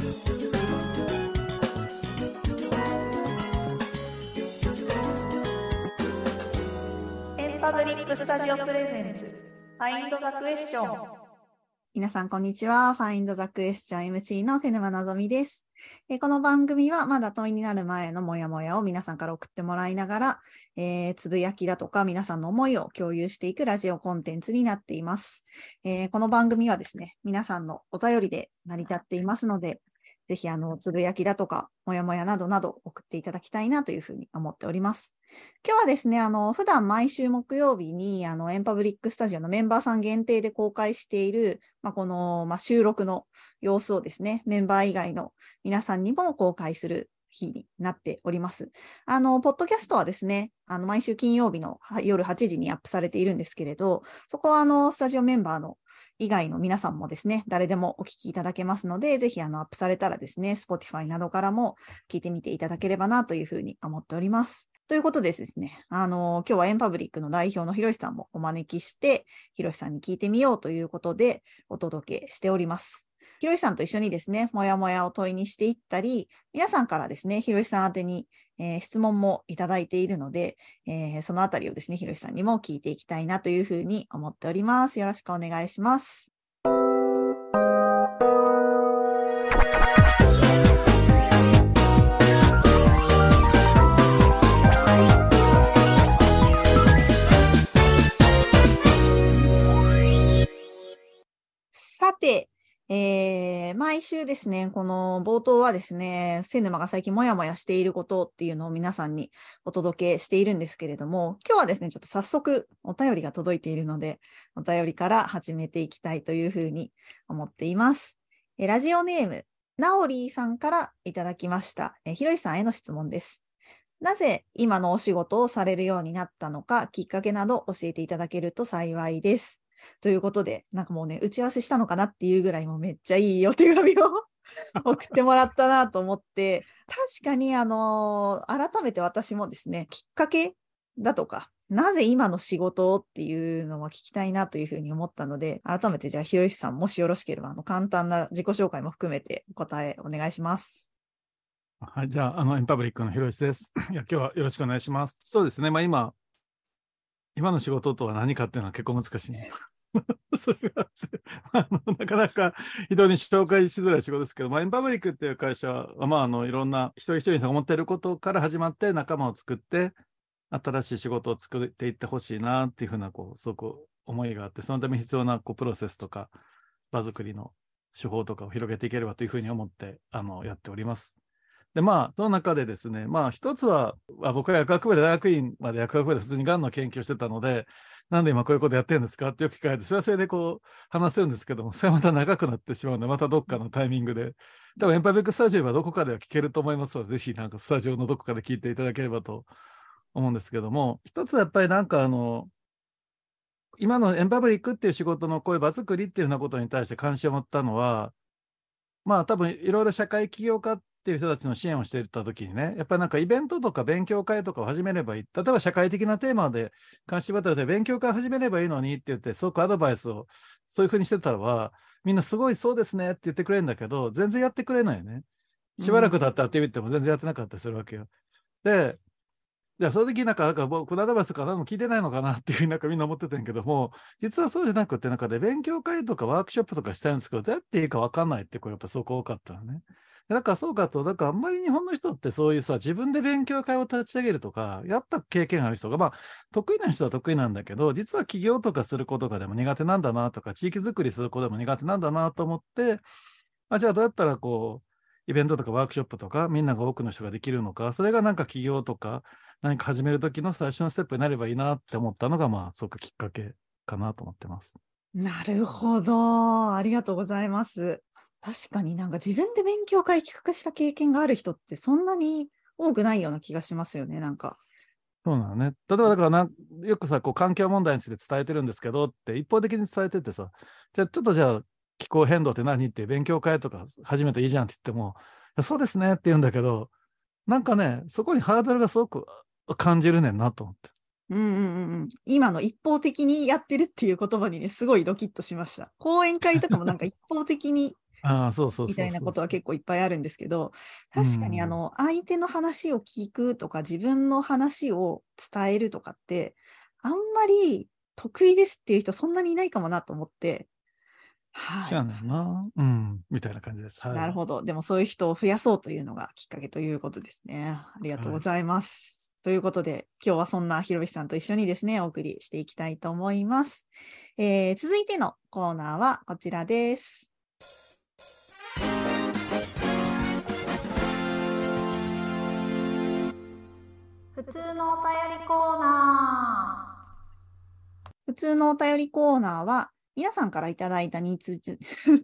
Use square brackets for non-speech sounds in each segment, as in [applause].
エンパブリックスタジオ presents Find the Question 皆さん、こんにちは。ファインドザクエスチョン MC の瀬沼なぞみです。えーこの番組はまだ問いになる前のモヤモヤを皆さんから送ってもらいながら、えーつぶやきだとか皆さんの思いを共有していくラジオコンテンツになっています。えーこの番組はですね、皆さんのお便りで成り立っていますので、ぜひあのつぶやきだとか、もやもやなどなど送っていただきたいなというふうに思っております。今日はですね、あの普段毎週木曜日にあのエンパブリックスタジオのメンバーさん限定で公開している、まあ、この、まあ、収録の様子をですね、メンバー以外の皆さんにも公開する日になっております。あの、ポッドキャストはですね、あの毎週金曜日の夜8時にアップされているんですけれど、そこはあのスタジオメンバーの以外の皆さんもですね、誰でもお聞きいただけますので、ぜひあのアップされたらですね、Spotify などからも聞いてみていただければなというふうに思っております。ということでですね、あの今日はエンパブリックの代表のひろしさんもお招きして、ひろしさんに聞いてみようということでお届けしております。ひろしさんと一緒にですね、もやもやを問いにしていったり、皆さんからですね、ひろしさん宛てに、えー質問もいただいているので、えーそのあたりをですね、ひろしさんにも聞いていきたいなというふうに思っております。よろしくお願いします。さて、えー毎週ですね、この冒頭はですね、セ沼が最近もやもやしていることっていうのを皆さんにお届けしているんですけれども、今日はですね、ちょっと早速お便りが届いているので、お便りから始めていきたいというふうに思っています。えラジオネーム、なおりーさんからいただきました。えひろいさんへの質問です。なぜ今のお仕事をされるようになったのか、きっかけなど教えていただけると幸いです。ということで、なんかもうね、打ち合わせしたのかなっていうぐらいもめっちゃいいお手紙を [laughs] 送ってもらったなと思って、確かにあのー改めて私もですね、きっかけだとか、なぜ今の仕事をっていうのは聞きたいなというふうに思ったので、改めてじゃあ、ひろゆしさん、もしよろしければ、あの、簡単な自己紹介も含めてお答えお願いします。はい、じゃあ、あの、エンパブリックのひろしです。いや、今日はよろしくお願いします。そうですね、まあ今、今の仕事とは何かっていうのは結構難しい。[laughs] それがあのなかなか非常に紹介しづらい仕事ですけど、まあ、エンパブリックっていう会社は、まあ、あのいろんな一人一人が思っていることから始まって仲間を作って新しい仕事を作っていってほしいなっていうふうなこうすごく思いがあってそのために必要なこうプロセスとか場作りの手法とかを広げていければというふうに思ってあのやっております。でまあその中でですねまあ一つはあ僕は薬学部で大学院まで薬学部で普通にがんの研究をしてたのでなんで今こういうことやってるんですかってよく聞かれて、それはそれでこう話せるんですけども、それはまた長くなってしまうので、またどっかのタイミングで、多分エンパブリックスタジオはどこかでは聞けると思いますので、ぜひなんかスタジオのどこかで聞いていただければと思うんですけども、一つはやっぱりなんかあの、今のエンパブリックっていう仕事のこういう場作りっていうようなことに対して関心を持ったのは、まあ多分いろいろ社会起業家っていう人たちの支援をしていたときにね、やっぱりなんかイベントとか勉強会とかを始めればいい。例えば社会的なテーマで関心渡って勉強会始めればいいのにって言って、すごくアドバイスをそういうふうにしてたらは、みんなすごいそうですねって言ってくれるんだけど、全然やってくれないよね。しばらくだったって言っても全然やってなかったりするわけよ。で、いや、正直なんか、なんか僕のアドバイスとか何も聞いてないのかなっていうふうになんかみんな思ってたんけども、実はそうじゃなくて、なんかで勉強会とかワークショップとかしたいんですけど、どうやっていいか分かんないってこれやっぱすごく多かったのね。でだからそうかと、だからあんまり日本の人ってそういうさ、自分で勉強会を立ち上げるとか、やった経験ある人が、まあ、得意な人は得意なんだけど、実は起業とかすることがでも苦手なんだなとか、地域づくりすることでも苦手なんだなと思って、あじゃあどうやったらこう、イベントとかワークショップとか、みんなが多くの人ができるのか、それがなんか起業とか、何か始めるときの最初のステップになればいいなって思ったのが、まあ、すごくきっかけかなと思ってます。なるほど。ありがとうございます。確かになんか自分で勉強会企画した経験がある人ってそんなに多くないような気がしますよね、なんか。そうなのね。例えばだからなん、よくさ、こう環境問題について伝えてるんですけどって、一方的に伝えててさ、じゃあちょっとじゃあ、気候変動って何って勉強会とか始めていいじゃんって言っても、そうですねって言うんだけど、なんかね、そこにハードルがすごく感じるねんなと思って。うんうんうんうん。今の一方的にやってるっていう言葉にね、すごいドキッとしました。講演会とかもなんか一方的にああ、[laughs] そうそうそうそうみたいなことは結構いっぱいあるんですけど、確かにあの、相手の話を聞くとか、自分の話を伝えるとかって、あんまり得意ですっていう人そんなにいないかもなと思って、はい。そうやねんな。うん。みたいな感じです。はい。なるほど。でもそういう人を増やそうというのがきっかけということですね。ありがとうございます。ということで、今日はそんなひろしさんと一緒にですね、お送りしていきたいと思います。えー続いてのコーナーはこちらです。普通のお便りコーナー普通のお便りコーナーは、皆さんからいただいた日常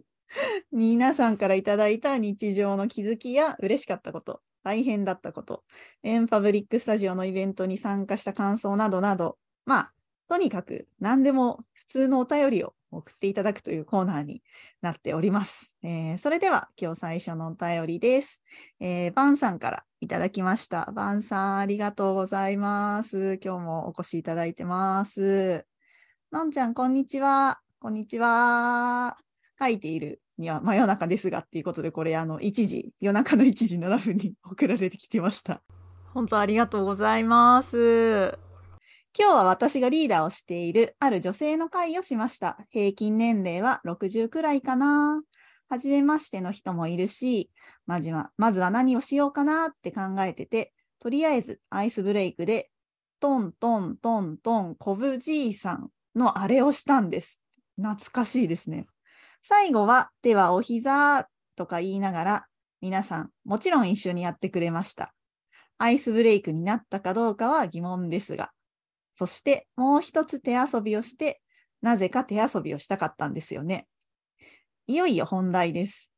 [laughs] 皆さんからいただいた日常の気づきや嬉しかったこと、大変だったこと、エンパブリックスタジオのイベントに参加した感想などなど、まあ、とにかく何でも普通のお便りを送っていただくというコーナーになっております。えーそれでは今日最初のお便りです。えーバンさんからいただきました。バンさんありがとうございます。今日もお越しいただいてます。のんちゃん、こんにちは。こんにちは。書いているには真夜中ですがっていうことで、これ、あの、1時、夜中の1時7分に送られてきてました。本当ありがとうございます。今日は私がリーダーをしているある女性の会をしました。平均年齢は60くらいかな。初めましての人もいるし、まずはまずは何をしようかなって考えてて、とりあえずアイスブレイクで、トントントントン、こぶじいさんのあれをしたんです。懐かしいですね。最後は、ではお膝とか言いながら、皆さん、もちろん一緒にやってくれました。アイスブレイクになったかどうかは疑問ですが。そして、もう一つ手遊びをして、なぜか手遊びをしたかったんですよね。いよいよ本題です。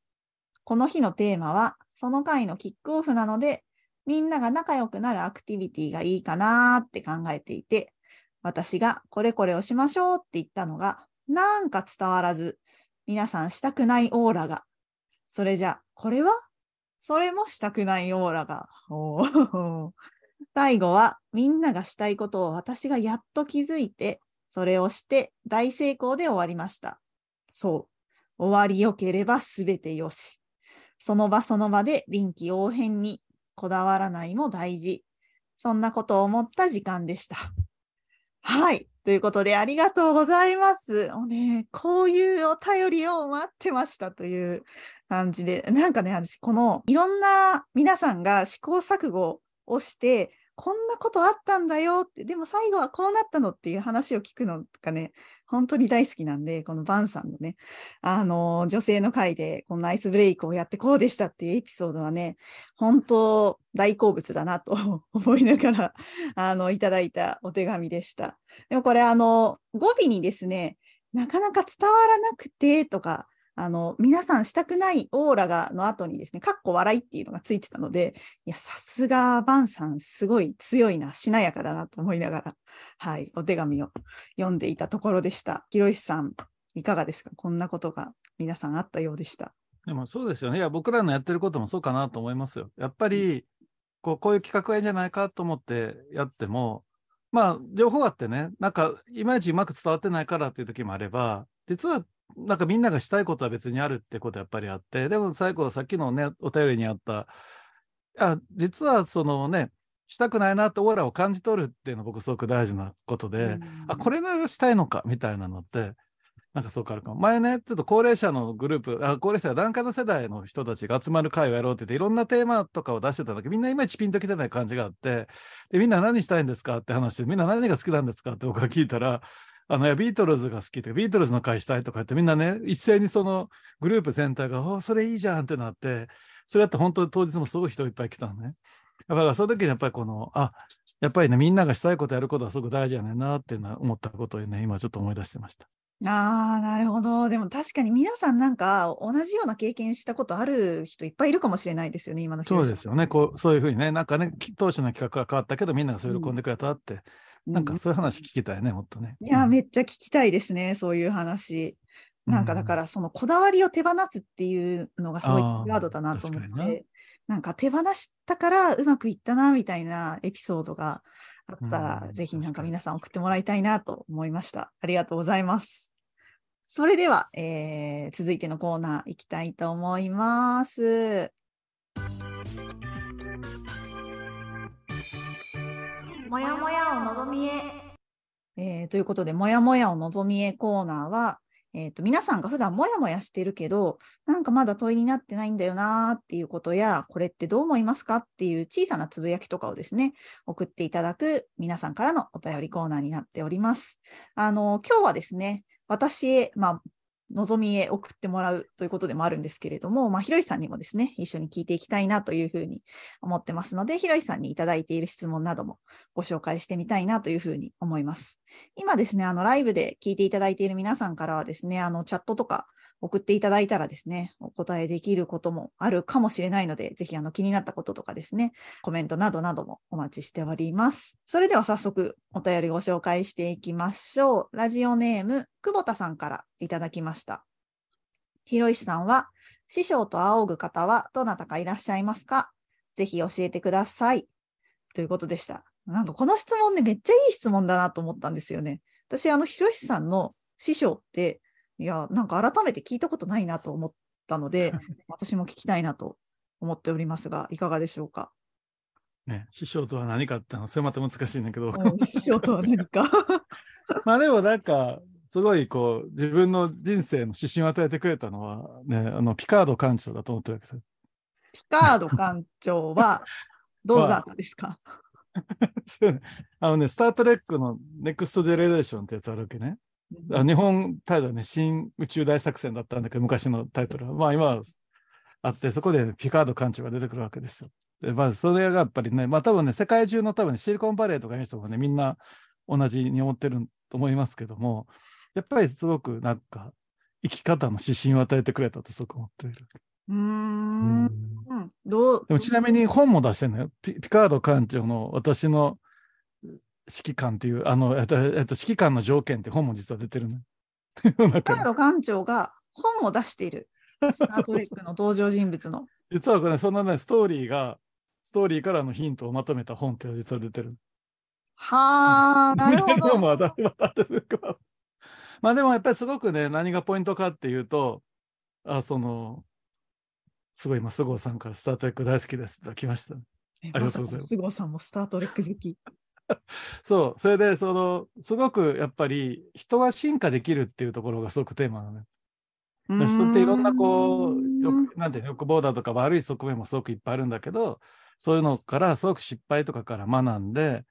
この日のテーマは、その回のキックオフなので、みんなが仲良くなるアクティビティがいいかなーって考えていて、私がこれこれをしましょうって言ったのが、なんか伝わらず、皆さんしたくないオーラが。それじゃ、これは？それもしたくないオーラが。最後は、みんながしたいことを私がやっと気づいて、それをして大成功で終わりました。そう。終わりよければすべてよし。その場その場で臨機応変にこだわらないも大事。そんなことを思った時間でした。はい。ということで、ありがとうございます。もうね、こういうお便りを待ってましたという感じで、なんかね、私、このいろんな皆さんが試行錯誤をして、こんなことあったんだよって、でも最後はこうなったのっていう話を聞くのがね、本当に大好きなんで、このバンさんのね、あの、女性の会で、このアイスブレイクをやってこうでしたっていうエピソードはね、本当大好物だなと [laughs] 思いながら、あの、いただいたお手紙でした。でもこれ、あの、語尾にですね、なかなか伝わらなくてとか、あの、皆さんしたくないオーラがの後にですね、かっこ笑いっていうのがついてたので、いや、さすがバンさん、すごい強いな、しなやかだなと思いながら、はい、お手紙を読んでいたところでした。ひろしさん、いかがですか？こんなことが皆さんあったようでした。でもそうですよね。いや、僕らのやってることもそうかなと思いますよ。やっぱり、こうこういう企画がいいんじゃないかと思ってやっても、まあ、両方あってね、なんか、いまいちうまく伝わってないからっていう時もあれば、実は、なんかみんながしたいことは別にあるってことはやっぱりあって、でも最後、さっきのね、お便りにあった、あ実はそのね、したくないなってオーラを感じ取るっていうのは僕すごく大事なことで、あ、これがしたいのかみたいなのって、なんかそうかあるかも。前ね、ちょっと高齢者のグループ、あ高齢者、段階の世代の人たちが集まる会をやろうって言って、いろんなテーマとかを出してたんだけど、みんないまいちピンときてない感じがあって、で、みんな何したいんですかって話して、みんな何が好きなんですかって僕が聞いたら、あの、ビートルズが好きで、ビートルズの会したいとか言って、みんなね、一斉にそのグループ全体が、おそれいいじゃんってなって、それやって本当に当日もすごい人いっぱい来たのね。だからその時にやっぱりこの、あ、やっぱりね、みんながしたいことやることはすごく大事やねんなっていうのは思ったことをね、今ちょっと思い出してました。ああ、なるほど。でも確かに皆さんなんか同じような経験したことある人いっぱいいるかもしれないですよね、今のそうですよね。こう、そういうふうにね、なんかね、き当初の企画が変わったけど、みんながそれを喜んでくれたって、なんかそういう話聞きたいね、もっとね。いや、うんめっちゃ聞きたいですね、そういう話。なんかだから、そのこだわりを手放すっていうのがすごいワードだなと思って、なんか手放したからうまくいったな、みたいなエピソードがあったら、うんぜひなんか皆さん送ってもらいたいなと思いました。ありがとうございます。それでは、えー続いてのコーナー行きたいと思います。もやもやをのぞみへ。えーということで、もやもやをのぞみへコーナーは、えーと皆さんが普段もやもやしてるけど、なんかまだ問いになってないんだよなっていうことや、これってどう思いますかっていう小さなつぶやきとかをですね、送っていただく皆さんからのお便りコーナーになっております。あの、今日はですね、私へ、まあ、望みへ送ってもらうということでもあるんですけれども、まあ、ひろしさんにもですね、一緒に聞いていきたいなというふうに思ってますので、ひろしさんにいただいている質問などもご紹介してみたいなというふうに思います。今ですね、あの、ライブで聞いていただいている皆さんからはですね、あの、チャットとか送っていただいたらですね、お答えできることもあるかもしれないので、ぜひあの気になったこととかですね、コメントなどなどもお待ちしております。それでは早速お便りご紹介していきましょう。ラジオネーム、久保田さんからいただきました。ひろいしさんは、師匠と仰ぐ方はどなたかいらっしゃいますか？ぜひ教えてください。ということでした。なんかこの質問ね、めっちゃいい質問だなと思ったんですよね。私、あの、ひろしさんの師匠って、いや、なんか改めて聞いたことないなと思ったので、[laughs] 私も聞きたいなと思っておりますが、いかがでしょうか？ね、師匠とは何かってのは、それまた難しいんだけど、うん師匠とは何か？[laughs] まあでもなんか、すごいこう、自分の人生の指針を与えてくれたのは、ね、あの、ピカード艦長だと思ってるわけですよ。ピカード艦長は [laughs] どうだったですか、そうねあのね、スター・トレックのネクスト・ジェネレーションってやつあるわけね。あ日本タイトルはね、新宇宙大作戦だったんだけど、昔のタイトルは。まあ今はあって、そこでピカード艦長が出てくるわけですよ。で、まあそれがやっぱりね、まあ多分ね、世界中の多分ね、シリコンバレーとかいう人もね、みんな同じに思ってると思いますけども、やっぱりすごくなんか、生き方の指針を与えてくれたとすごく思っている。うんんうんどう？でもちなみに本も出してるのよ。ピピカード艦長の私の指揮官っていう、あの、えっと、えっと、指揮官の条件って本も実は出てるのよ。[laughs] 世の中にピカード艦長が本を出している。スター・トレックの登場人物の。[laughs] 実はこれ、そんなね、ストーリーが、ストーリーからのヒントをまとめた本って実は出てる。はあ、なるほでど。[laughs] もまだまだですかまあでもやっぱりすごくね、何がポイントかっていうと、あ、その、すごい今、菅生さんからスタートレック大好きですって来ました。えありがとうございます菅生さんもスター・トレック好き。[laughs] そう、それで、その、すごくやっぱり人は進化できるっていうところがすごくテーマなのね。人っていろんなこう、よくなんて欲望だとか悪い側面もすごくいっぱいあるんだけど、そういうのからすごく失敗とかから学んで、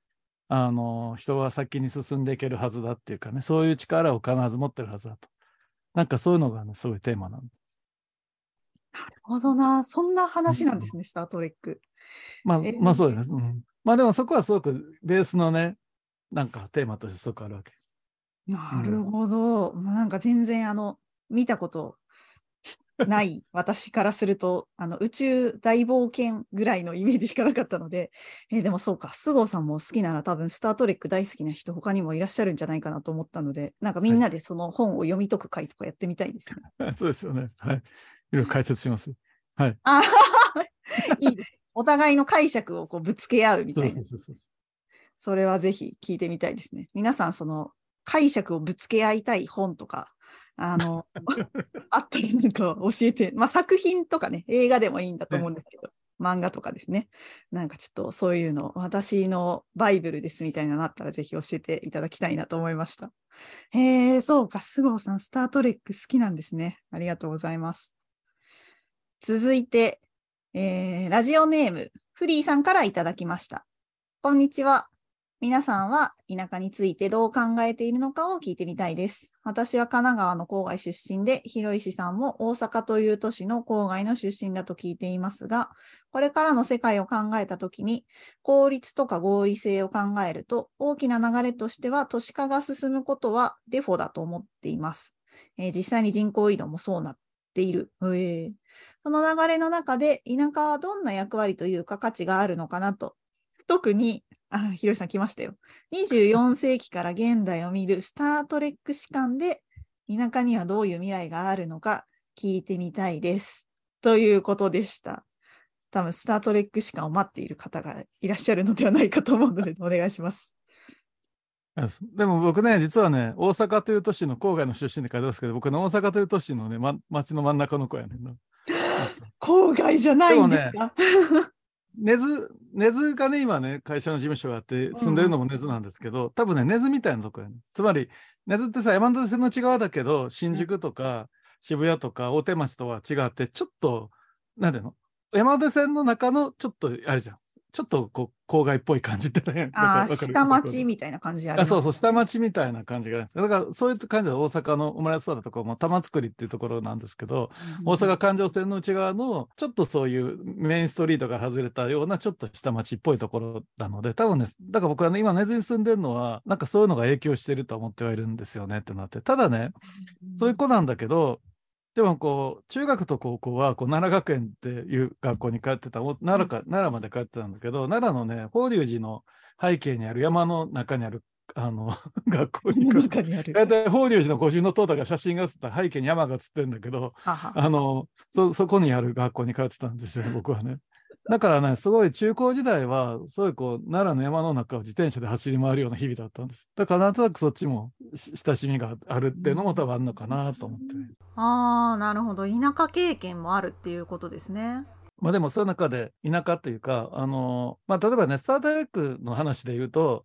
あの、人は先に進んでいけるはずだっていうかね、そういう力を必ず持ってるはずだと。なんかそういうのがね、すごいテーマなの。なるほどな。そんな話なんですね、スター・トレック。まあ、えーまあそうです。うん。まあでもそこはすごくベースのね、なんかテーマとしてすごくあるわけ。なるほど。もうなんか全然あの見たことない [laughs] 私からするとあの宇宙大冒険ぐらいのイメージしかなかったので、えーでもそうか、菅生さんも好きなら多分スター・トレック大好きな人他にもいらっしゃるんじゃないかなと思ったので、なんかみんなでその本を読み解く会とかやってみたいですね。[laughs] そうですよね。はい。いろいろ解説します。はい。あいいです。お互いの解釈をこうぶつけ合うみたいな。そうそうそう。それはぜひ聞いてみたいですね。皆さん、その解釈をぶつけ合いたい本とか、あの、[laughs] あったらなんか教えて、まあ作品とかね、映画でもいいんだと思うんですけど、漫画とかですね。なんかちょっとそういうの、私のバイブルですみたいなのあったらぜひ教えていただきたいなと思いました。へえ、そうか、菅生さん、スター・トレック好きなんですね。ありがとうございます。続いて、えーラジオネーム、フリーさんからいただきました。こんにちは。皆さんは田舎についてどう考えているのかを聞いてみたいです。私は神奈川の郊外出身で、広石さんも大阪という都市の郊外の出身だと聞いていますが、これからの世界を考えたときに、効率とか合理性を考えると、大きな流れとしては都市化が進むことはデフォだと思っています。えー実際に人口移動もそうなっている。へーその流れの中で、田舎はどんな役割というか価値があるのかなと。特に、あ、ひろしさん来ましたよ。24世紀から現代を見るスター・トレック史観で、田舎にはどういう未来があるのか聞いてみたいです。ということでした。多分、スター・トレック史観を待っている方がいらっしゃるのではないかと思うので、[laughs] お願いします。でも僕ね、実はね、大阪という都市の郊外の出身で書いてますけど、僕の大阪という都市のね、ま、町の真ん中の子やねんな。郊外じゃないんですか、根津、根津がね、今ね、会社の事務所があって、住んでるのも根津なんですけど、多分ね、根津みたいなとこやね。つまり、根津ってさ、山手線の内側だけど、新宿とか渋谷とか大手町とは違って、ちょっと、なんていうの？山手線の中のちょっと、あれじゃん。ちょっとこう郊外っぽい感じってね。ああ、下町みたいな感じありますあそうそう、下町みたいな感じがあるんですよ。だからそういう感じで大阪の生まれ育ったところも玉造っていうところなんですけど、大阪環状線の内側のちょっとそういうメインストリートから外れたようなちょっと下町っぽいところなので、多分ね、だから僕はね、今根津に住んでるのは、なんかそういうのが影響してると思ってはいるんですよねってなって。ただね、そういう子なんだけど、でもこう、中学と高校はこう奈良学園っていう学校に通ってた、お奈良か、奈良まで通ってたんだけど、奈良のね、法隆寺の背景にある山の中にある、あの、[laughs] 学校に通って、中にある。大体法隆寺の五重の塔とか写真が写った背景に山が写ってるんだけど、あの、そ、そこにある学校に通ってたんですよ、僕はね。だからね、すごい中高時代は、すごいこう、奈良の山の中を自転車で走り回るような日々だったんです。だからなんとなくそっちもし親しみがあるっていうのも多分あるのかなと思って。ああ、なるほど。田舎経験もあるっていうことですね。まあでもその中で田舎というか、あの、まあ例えばね、スター・トレックの話で言うと、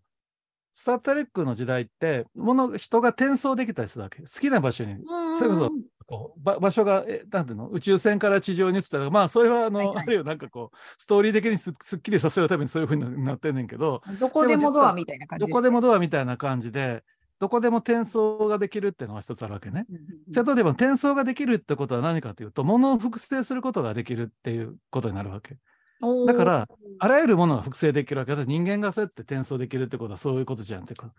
スター・トレックの時代って、もの、人が転送できたりするわけ。好きな場所にそれこそこうば場所が、えなんていうの、宇宙船から地上に移ったら、まあ、それはあの、はいはいあるいはなんかこう、ストーリー的にすすっきりさせるためにそういうふうになってんねんけど、どこでもドアみたいな感じどこでもドアみたいな感じで、どこでも転送ができるっていうのが一つあるわけね。うんそれとでも転送ができるってことは何かというと、物を複製することができるっていうことになるわけ。だから、あらゆるものが複製できるわけだ。人間がそうやって転送できるってことはそういうことじゃんってこと。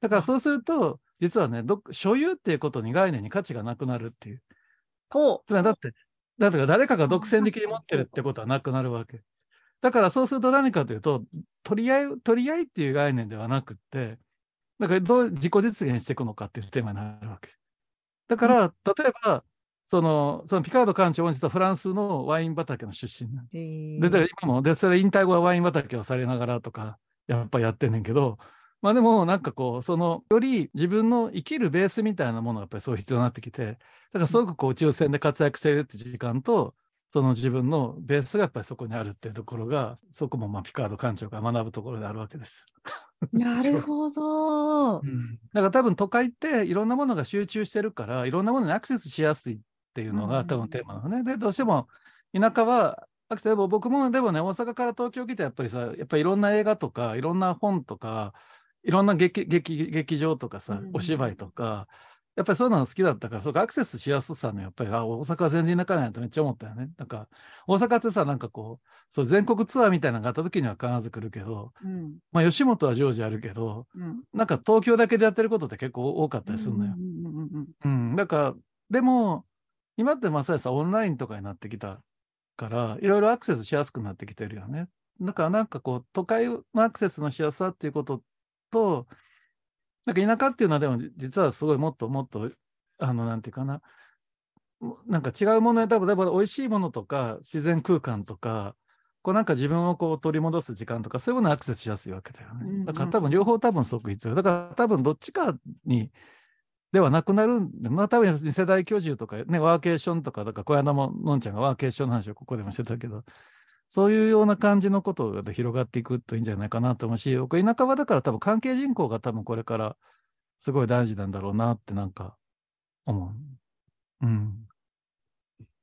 だからそうすると、実はね、ど所有っていうことに概念に価値がなくなるっていう。ほつまりだって、だって誰かが独占的に持ってるってことはなくなるわけ。だからそうすると何かというと、取り合い、取り合いっていう概念ではなくって、だからどう自己実現していくのかっていうテーマになるわけ。だから、例えば、その、そのピカード館長は実はフランスのワイン畑の出身なんう。へーで、だから今も、で、それ引退後はワイン畑をされながらとか、やっぱやってんねんけど、まあでも、なんかこう、その、より自分の生きるベースみたいなものがやっぱりそう必要になってきて、だからすごくこう宇宙船で活躍しているって時間と、その自分のベースがやっぱりそこにあるっていうところが、そこもまあピカード館長が学ぶところであるわけです。なるほど。だから多分都会っていろんなものが集中してるから、いろんなものにアクセスしやすいっていうのうんが多分テーマなのね。で、どうしても田舎は、アクセスでも僕もでもね、大阪から東京来てやっぱりさ、やっぱりいろんな映画とか、いろんな本とか、いろんな劇劇劇場とかさうん、お芝居とか、やっぱりそういうのが好きだったから、そうかアクセスしやすさのやっぱり、あ、大阪は全然田舎なんやとめっちゃ思ったよね。なんか、大阪ってさ、なんかこう、そう全国ツアーみたいなのがあった時には必ず来るけど、うん。まあ吉本は常時あるけど、うん。なんか東京だけでやってることって結構多かったりするのよ。うんうんうんうんうん。だから、でも、今ってまさにさ、オンラインとかになってきたから、いろいろアクセスしやすくなってきてるよね。だからなんかこう、都会のアクセスのしやすさっていうことと、なんか田舎っていうのはでもじ実はすごいもっともっと、あの、なんていうかな、もなんか違うものや多分、例えば美味しいものとか、自然空間とか、こうなんか自分をこう取り戻す時間とか、そういうものにアクセスしやすいわけだよね。だから多分両方多分すごく必要。だから多分どっちかに、ではなくなるんで、まあ多分二世代居住とかね、ワーケーションとか、だから小山ものんちゃんがワーケーションの話をここでもしてたけど、そういうような感じのことで広がっていくといいんじゃないかなと思うし、僕田舎はだから多分関係人口が多分これからすごい大事なんだろうなってなんか思う。うん。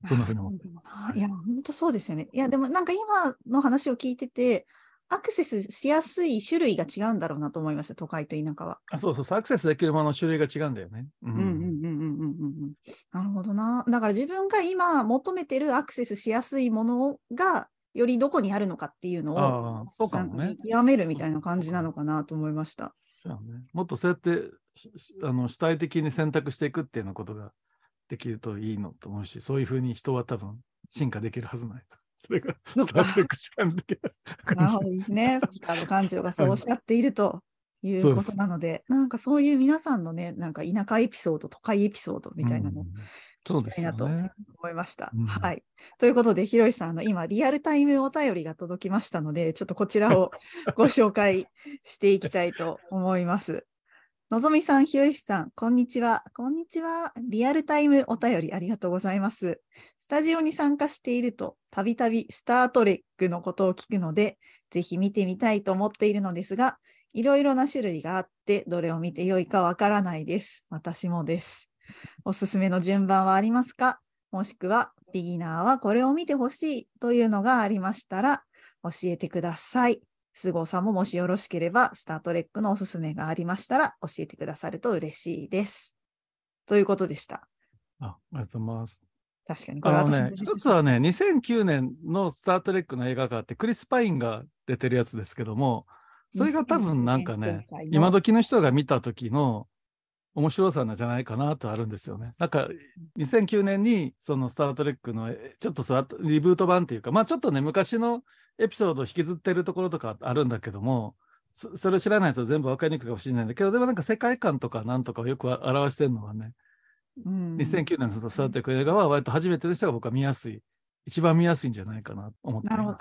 そんなふうに思ってます。あいや、本当そうですよね。いや、でもなんか今の話を聞いてて、アクセスしやすい種類が違うんだろうなと思いました、都会と田舎は。あそうそうそう、アクセスできるものの種類が違うんだよね。うんうんうんうんうんうん。なるほどな。だから自分が今求めてるアクセスしやすいものが、よりどこにあるのかっていうのを、そうかもね極めるみたいな感じなのかなと思いました。そうね。もっとそうやってあの主体的に選択していくっていうようなことができるといいのと思うし、そういうふうに人は多分進化できるはずない。それがそっかスター・トレックしかできないなるほどですね。ピカード館長がそうおっしゃっているといそうことなので、なんかそういう皆さんのね、なんか田舎エピソード、都会エピソードみたいなのをうんそうですよ聞きたいなとね。思いました。うんはい。ということで、ひろしさん、あの今、リアルタイムお便りが届きましたので、ちょっとこちらを [laughs] ご紹介していきたいと思います。のぞみさん、ひろゆきさん、こんにちは。こんにちは。リアルタイムお便りありがとうございます。スタジオに参加していると、たびたびスタートレックのことを聞くので、ぜひ見てみたいと思っているのですが、いろいろな種類があって、どれを見てよいかわからないです。私もです。おすすめの順番はありますか？もしくは、ビギナーはこれを見てほしいというのがありましたら、教えてください。菅生さんももしよろしければ、スタートレックのおすすめがありましたら、教えてくださると嬉しいです。ということでした。あありがとうございます。確かに。これあのね一つはね、2009年のスター・トレックの映画があって、クリス・パインが出てるやつですけども、それが多分なんかね、2009年今時の人が見た時の面白さなんじゃないかなとあるんですよね。なんか2009年にそのスター・トレックのえちょっとリブート版っていうか、まあちょっとね、昔のエピソードを引きずってるところとかあるんだけども、そそれ知らないと全部分かりにくいかもしれないんだけど、でもなんか世界観とかなんとかをよく表してるのはね、うん2009年のスター・トレックの映画は割と初めての人が僕は見やすい、一番見やすいんじゃないかなと思っていなるほど。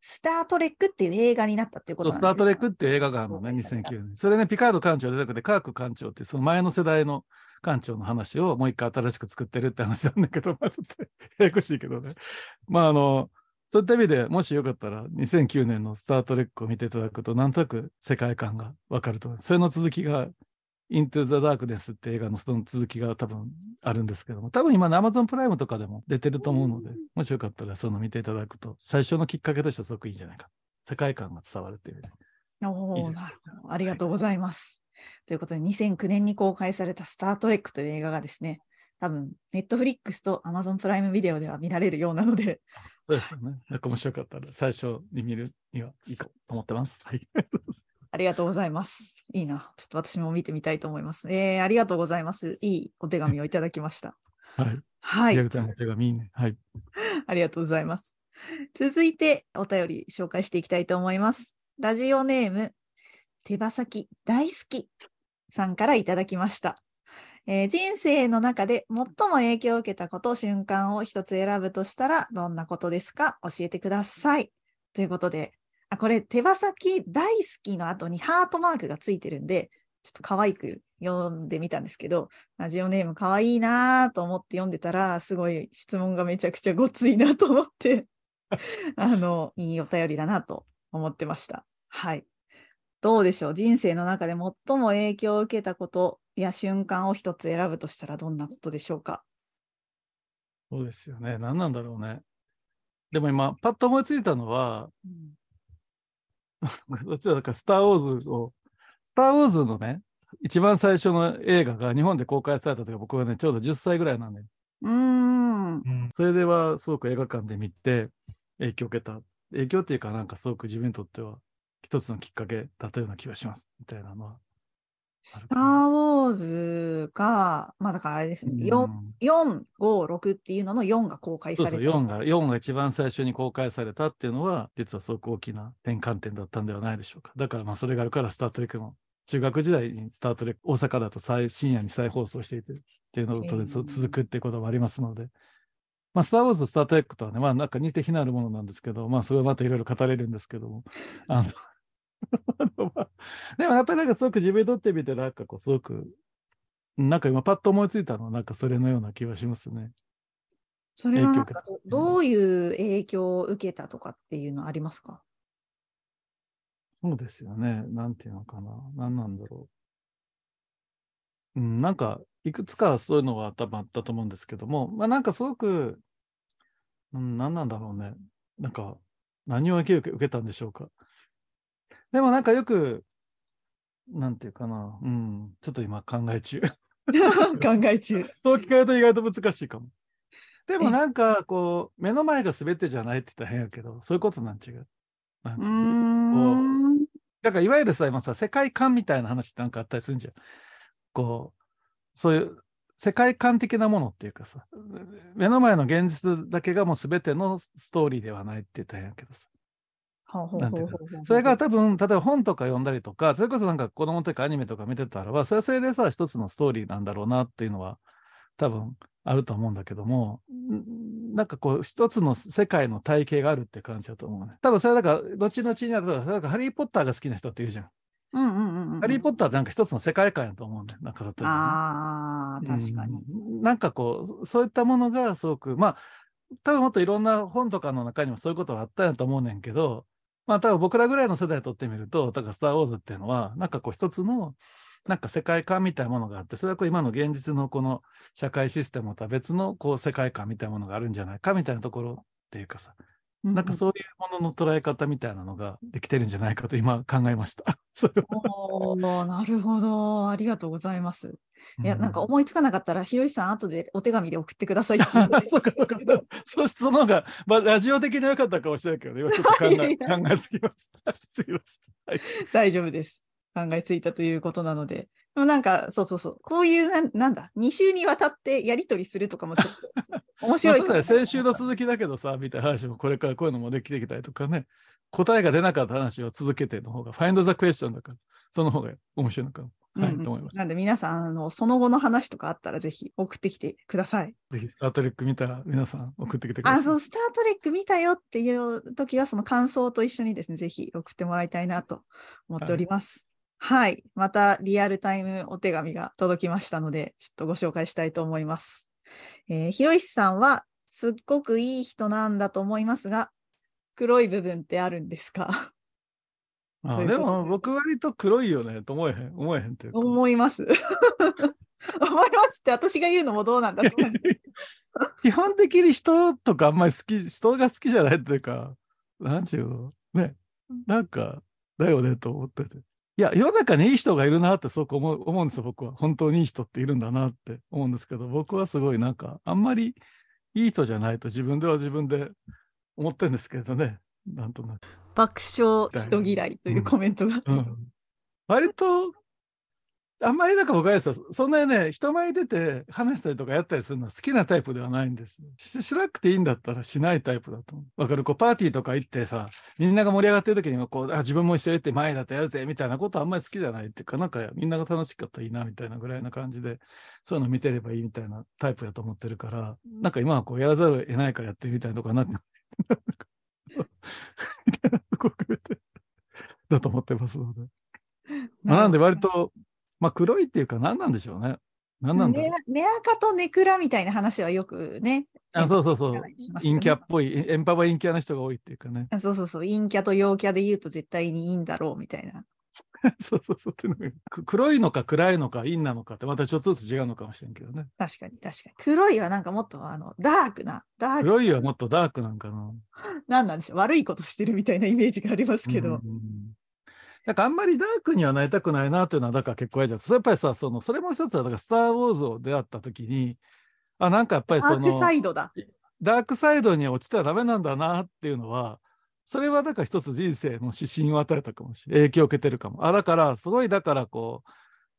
スタートレックっていう映画になったっていうことなんですスター・トレックっていう映画があるのね、公開された2009年。それね、ピカード艦長出てくれて、カーク艦長っていう、その前の世代の艦長の話をもう一回新しく作ってるって話なんだけど、まあ、ちょっとややこしいけどね。[laughs] まあ、あの、そういった意味でもしよかったら、2009年のスター・トレックを見ていただくと、なんとなく世界観がわかると思う。それの続きが、Into the Darkness って映画のその続きが多分あるんですけども、多分今の Amazon プライムとかでも出てると思うので、もしよかったらその見ていただくと、最初のきっかけとしてはすごくいいんじゃないか。世界観が伝わるっていう。おーいいですなるほど。ありがとうございます。ということで、2009年に公開されたスター・トレックという映画がですね、多分、ネットフリックスと Amazon プライムビデオでは見られるようなので、そうですよね。なんか面白かったら最初に見るにはいいかと思ってます。はい。ありがとうございます。いいな。ちょっと私も見てみたいと思います。えー、ありがとうございます。いいお手紙をいただきました。はい。はいリア。ルタイムの手紙ね。はい。[laughs] ありがとうございます。続いてお便り紹介していきたいと思います。ラジオネーム、手羽先大好きさんからいただきました。えー人生の中で最も影響を受けたこと、瞬間を一つ選ぶとしたらどんなことですか？教えてください。ということで、あ、これ手羽先大好きの後にハートマークがついてるんで、ちょっと可愛く読んでみたんですけど、ラジオネーム可愛いなと思って読んでたら、すごい質問がめちゃくちゃごついなと思って、[laughs] あの、いいお便りだなと思ってました。はい。どうでしょう？人生の中で最も影響を受けたことや瞬間を一つ選ぶとしたらどんなことでしょうか？そうですよね。何なんだろうね。でも今、パッと思いついたのは、[laughs] どっちだかスター・ウォーズを、スター・ウォーズのね、一番最初の映画が日本で公開された時僕はね、ちょうど10歳ぐらいなんで、うーん。それではすごく映画館で見て影響を受けた。影響っていうかなんかすごく自分にとっては一つのきっかけだったような気がします。みたいなのは。スター・ウォーズが、まあだからあれですね、4、うん4、5、6っていうのの4が公開そうそう、された。4が、4が一番最初に公開されたっていうのは、実はすごく大きな転換点だったんではないでしょうか。だからまあそれがあるから、スター・トレックも、中学時代にスター・トレック、大阪だと再深夜に再放送していてっていうのと続くっていうこともありますので、まあ、スター・ウォーズ、スター・トレックとはね、まあなんか似て非なるものなんですけど、まあそれはまたいろいろ語れるんですけども、あの、[laughs] でもやっぱりなんかすごく自分にとってみて、なんかこう、すごく、なんか今パッと思いついたのは、なんかそれのような気がしますね。それはなんかどどういう影響を受けたとかっていうのありますか？そうですよね。なんていうのかな。何なんだろう。うん、なんか、いくつかそういうのは多分あったと思うんですけども、まあなんかすごく、うん、何なんだろうね。なんか、何を影響を受け受けたんでしょうか。でもなんかよく、なんていうかな。うん、ちょっと今考え中。[laughs] 考え中。そう聞かれると意外と難しいかも。でもえ？なんか、こう、目の前が全てじゃないって言ったら変やけど、そういうことなん違う。なんうちゅうーん。だからいわゆるさ、今さ、世界観みたいな話ってなんかあったりするんじゃん。こう、そういう世界観的なものっていうかさ、目の前の現実だけがもう全てのストーリーではないって言ったら変やけどさ。なんていうかそれが多分、例えば本とか読んだりとか、それこそなんか子供の時からアニメとか見てたらば、それはそれでさ、一つのストーリーなんだろうなっていうのは多分あると思うんだけども、んなんかこう、一つの世界の体系があるって感じだと思うね。多分それはだから、後々には、だからハリー・ポッターが好きな人っているじゃん。うんうんうんうん。ハリー・ポッターってなんか一つの世界観やと思うんだよ。なんか例えばね、ああ、確かに。うんなんかこう、そそういったものがすごく、まあ、多分もっといろんな本とかの中にもそういうことがあったんやと思うねんけど、まあ多分僕らぐらいの世代にとってみると、だからスター・ウォーズっていうのは、なんかこう一つの、なんか世界観みたいなものがあって、それはこう今の現実のこの社会システムとは別のこう世界観みたいなものがあるんじゃないかみたいなところっていうかさ、なんかそういうものの捉え方みたいなのができてるんじゃないかと今考えました。[laughs] おーなるほど。ありがとうございます。いや、うんなんか思いつかなかったら、ひろしさん、後でお手紙で送ってくださいって [laughs] そうかそうかそう。そしてその方が、まあ、ラジオ的には良かったかもしれないけど、今ちょっと考え考えつきました。[laughs] すいません。はい。大丈夫です。考えついたということなので。でもなんか、そうそうそう。こういうなん、なんだ、2週にわたってやり取りするとかもちょっと [laughs] 面まあ白いそうだよ。先週の続きだけどさ、みたいな話もこれからこういうのもできてきたりとかね。答えが出なかった話を続けての方が、Find the question だから、その方が面白いのかも。はい、うんうんと思いました。なんで皆さん、あの、その後の話とかあったらぜひ送ってきてください。ぜひ、スタートレック見たら皆さん送ってきてください。あ、そう、スタートレック見たよっていう時は、その感想と一緒にですね、ぜひ送ってもらいたいなと思っております。はい。また、リアルタイムお手紙が届きましたので、ちょっとご紹介したいと思います。えーひろしさんは、すっごくいい人なんだと思いますが、黒い部分ってあるんですか？あででも、僕割と黒いよね、と思えへん。思えへんっていうか。思います。[laughs] 思いますって私が言うのもどうなんだって感じ。[laughs] 基本的に人とかあんまり好き、人が好きじゃないっていうか、なんちゅうの、ね、なんか、だよねと思ってて。いや、世の中にいい人がいるなってすごく思う思うんですよ、僕は。本当にいい人っているんだなって思うんですけど、僕はすごいなんか、あんまりいい人じゃないと自分では自分で思ってるんですけどね、なんとなく。爆笑人嫌いというコメントが。うん、割と、あんまりなんか僕はですそんなにね、人前出て話したりとかやったりするのは好きなタイプではないんです。ししなくていいんだったらしないタイプだと思う。わかる？こうパーティーとか行ってさ、みんなが盛り上がってる時にはこうあ自分も一緒に行って前だってやるぜみたいなことあんまり好きじゃないっていうか、なんかみんなが楽しかったらいいなみたいなぐらいな感じで、そういうの見てればいいみたいなタイプだと思ってるから、なんか今はこうやらざるを得ないからやってるみたいなとこなって、[laughs] みたいなとこ含めてだと思ってますので。まあ、なんで割と、まあ黒いっていうか何なんでしょうね。何なんだろうネ。ネアカとネクラみたいな話はよくね。あそうそうそうね陰キャっぽい、エンパワ陰キャな人が多いっていうかね。あそうそうそう、陰キャと陽キャで言うと絶対にいいんだろうみたいな。[laughs] そうそうそうっていう黒いのか暗いのか陰なのかってまたちょっとずつ違うのかもしれんけどね。確かに確かに。黒いはなんかもっとあのダークな、ダーク黒いはもっとダークなんかな。[laughs] なんなんでしょう、悪いことしてるみたいなイメージがありますけど。うんなんかあんまりダークにはなりたくないなっていうのは、だから結構嫌じゃん。それやっぱりさ、その、それも一つは、だからスター・ウォーズを出会った時に、あ、なんかやっぱりそダークサの、イドだ。ダークサイドに落ちてはダメなんだなっていうのは、それはだから一つ人生の指針を与えたかもしれない。影響を受けてるかも。あ、だから、すごいだからこ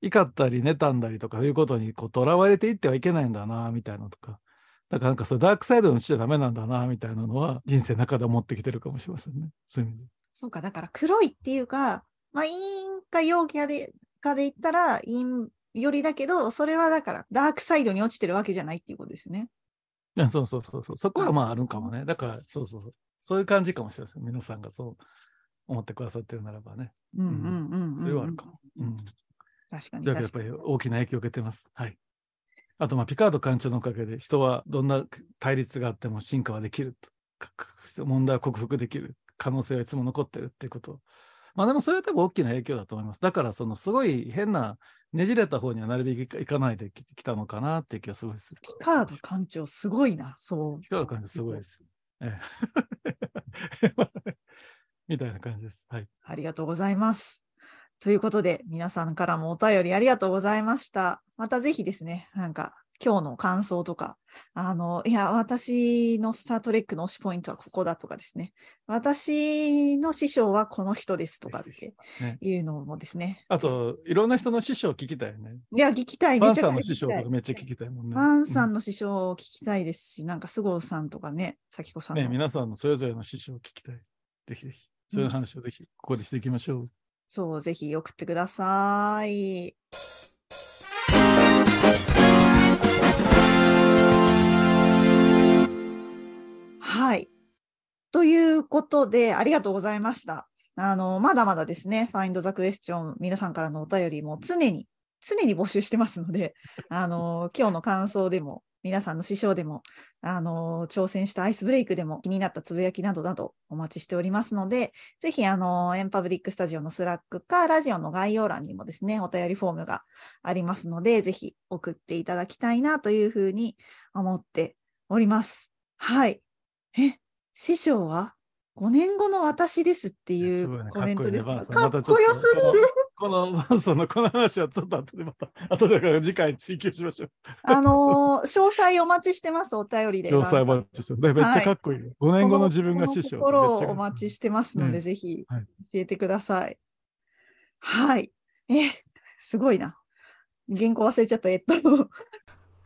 う、怒ったり妬んだりとかいうことにこう、囚われていってはいけないんだな、みたいなのとか。だからなんかそう、ダークサイドに落ちちゃダメなんだな、みたいなのは、人生の中で思ってきてるかもしれませんね。そういう意味で。そうか、だから黒いっていうか、まあ、陰か陽キャでかで言ったら陰よりだけど、それはだからダークサイドに落ちてるわけじゃないっていうことですよね。いやそうそうそうそう。そこはまああるんかもね。だから、そうそうそう。そういう感じかもしれません。皆さんがそう思ってくださってるならばね。うんうんうんうん、それはあるかも。うん。確かにだからやっぱ。り大きな影響を受けてます。はい。あと、まあ、ピカード館長のおかげで人はどんな対立があっても進化はできると。問題は克服できる可能性はいつも残ってるっていうこと。まあでもそれは多分大きな影響だと思います。だからそのすごい変なねじれた方にはなるべくいかないでききたのかなっていう気がすごいする。ピカード館長すごいな、そう。ピカード館長すごいです。ええ [laughs] みたいな感じです。はい。ありがとうございます。ということで、皆さんからもお便りありがとうございました。またぜひですね、なんか今日の感想とか、あの、いや、私のスタートレックの推しポイントはここだとかですね、私の師匠はこの人ですとかってねいうのもですね。あと、いろんな人の師匠聞きたいよね。いや、聞きたい。パンめちゃさんの師匠とかめっちゃ聞きたいもんね。パンさうんの師匠を聞きたいですし、なんか菅生さんとかね、咲子さんの。ね、皆さんのそれぞれの師匠を聞きたい。ぜひぜひ、そういう話をぜひ、ここでしていきましょう。そう、ぜひ送ってください。はい。ということで、ありがとうございました。あの、まだまだですね、Find the Question 皆さんからのお便りも常に、常に募集してますので、[laughs] あの、今日の感想でも、皆さんの師匠でも、あの、挑戦したアイスブレイクでも気になったつぶやきなどなどお待ちしておりますので、ぜひ、あの、エンパブリックスタジオのスラックか、ラジオの概要欄にもですね、お便りフォームがありますので、ぜひ送っていただきたいなというふうに思っております。はい。え、師匠は5年後の私ですっていうねコメントですか？っかっこよすぎる。この、バンソンのこの話はちょっと後でまた、後で次回追求しましょう。あのー詳細お待ちしてます、お便りで。詳細お待ちしてる。めっちゃかっこいいよ。5年後の自分が師匠。心をお待ちしてますので、ねぜひはい教えてください。はい。え、すごいな。原稿忘れちゃった。えっと。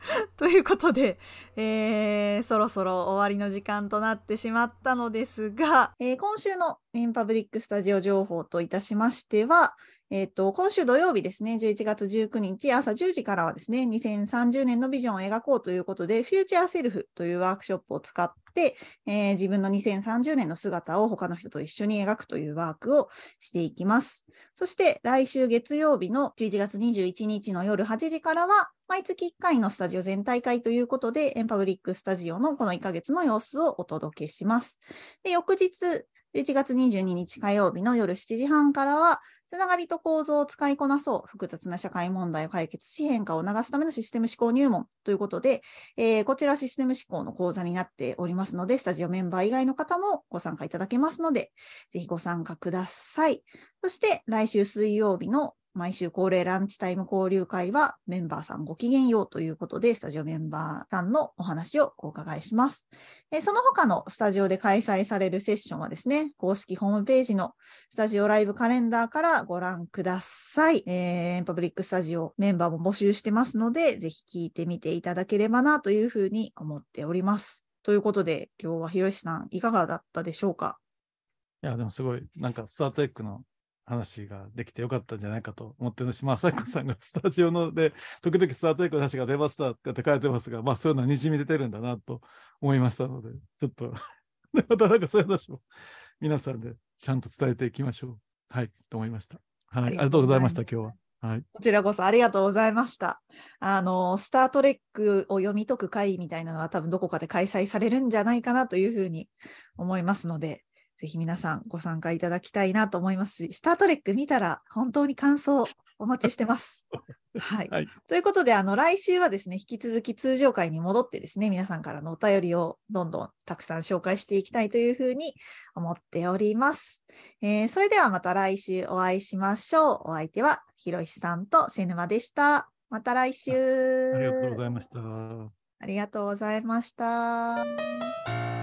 [laughs] ということで、えーそろそろ終わりの時間となってしまったのですが、えー今週のインパブリックスタジオ情報といたしましては、えっと、今週土曜日ですね、11月19日朝10時からはですね、2030年のビジョンを描こうということで、フューチャーセルフというワークショップを使って、えー自分の2030年の姿を他の人と一緒に描くというワークをしていきます。そして来週月曜日の11月21日の夜8時からは、毎月1回のスタジオ全体会ということで、エンパブリックスタジオのこの1ヶ月の様子をお届けします。で、翌日、11月22日火曜日の夜7時半からは、つながりと構造を使いこなそう、複雑な社会問題を解決し、変化を促すためのシステム思考入門ということで、えーこちらシステム思考の講座になっておりますので、スタジオメンバー以外の方もご参加いただけますので、ぜひご参加ください。そして来週水曜日の毎週恒例ランチタイム交流会はメンバーさんごきげんようということで、スタジオメンバーさんのお話をお伺いします。えその他のスタジオで開催されるセッションはですね、公式ホームページのスタジオライブカレンダーからご覧ください。えーパブリックスタジオメンバーも募集してますので、ぜひ聞いてみていただければなというふうに思っております。ということで、今日はひろしさん、いかがだったでしょうか？いや、でもすごい、なんか、スタートエックの話ができてよかったんじゃないかと思ってるし、まあ、さこさんがスタジオので、時々スタートエックの話が出ましたって書いてますが、まあ、そういうのはにじみ出てるんだなと思いましたので、ちょっとで、[laughs] またなんかそういう話も皆さんでちゃんと伝えていきましょう。はい、と思いました。はい、ありがとうございました、今日は。はい。こちらこそありがとうございました。あの、スタートレックを読み解く会みたいなのは多分どこかで開催されるんじゃないかなというふうに思いますので、ぜひ皆さんご参加いただきたいなと思いますし、スタートレック見たら本当に感想お待ちしてます。[laughs] はい。はいということで、あの、来週はですね、引き続き通常会に戻ってですね、皆さんからのお便りをどんどんたくさん紹介していきたいというふうに思っております。えーそれではまた来週お会いしましょう。お相手はひろしさんと瀬沼でした。また来週。ありがとうございました。ありがとうございました。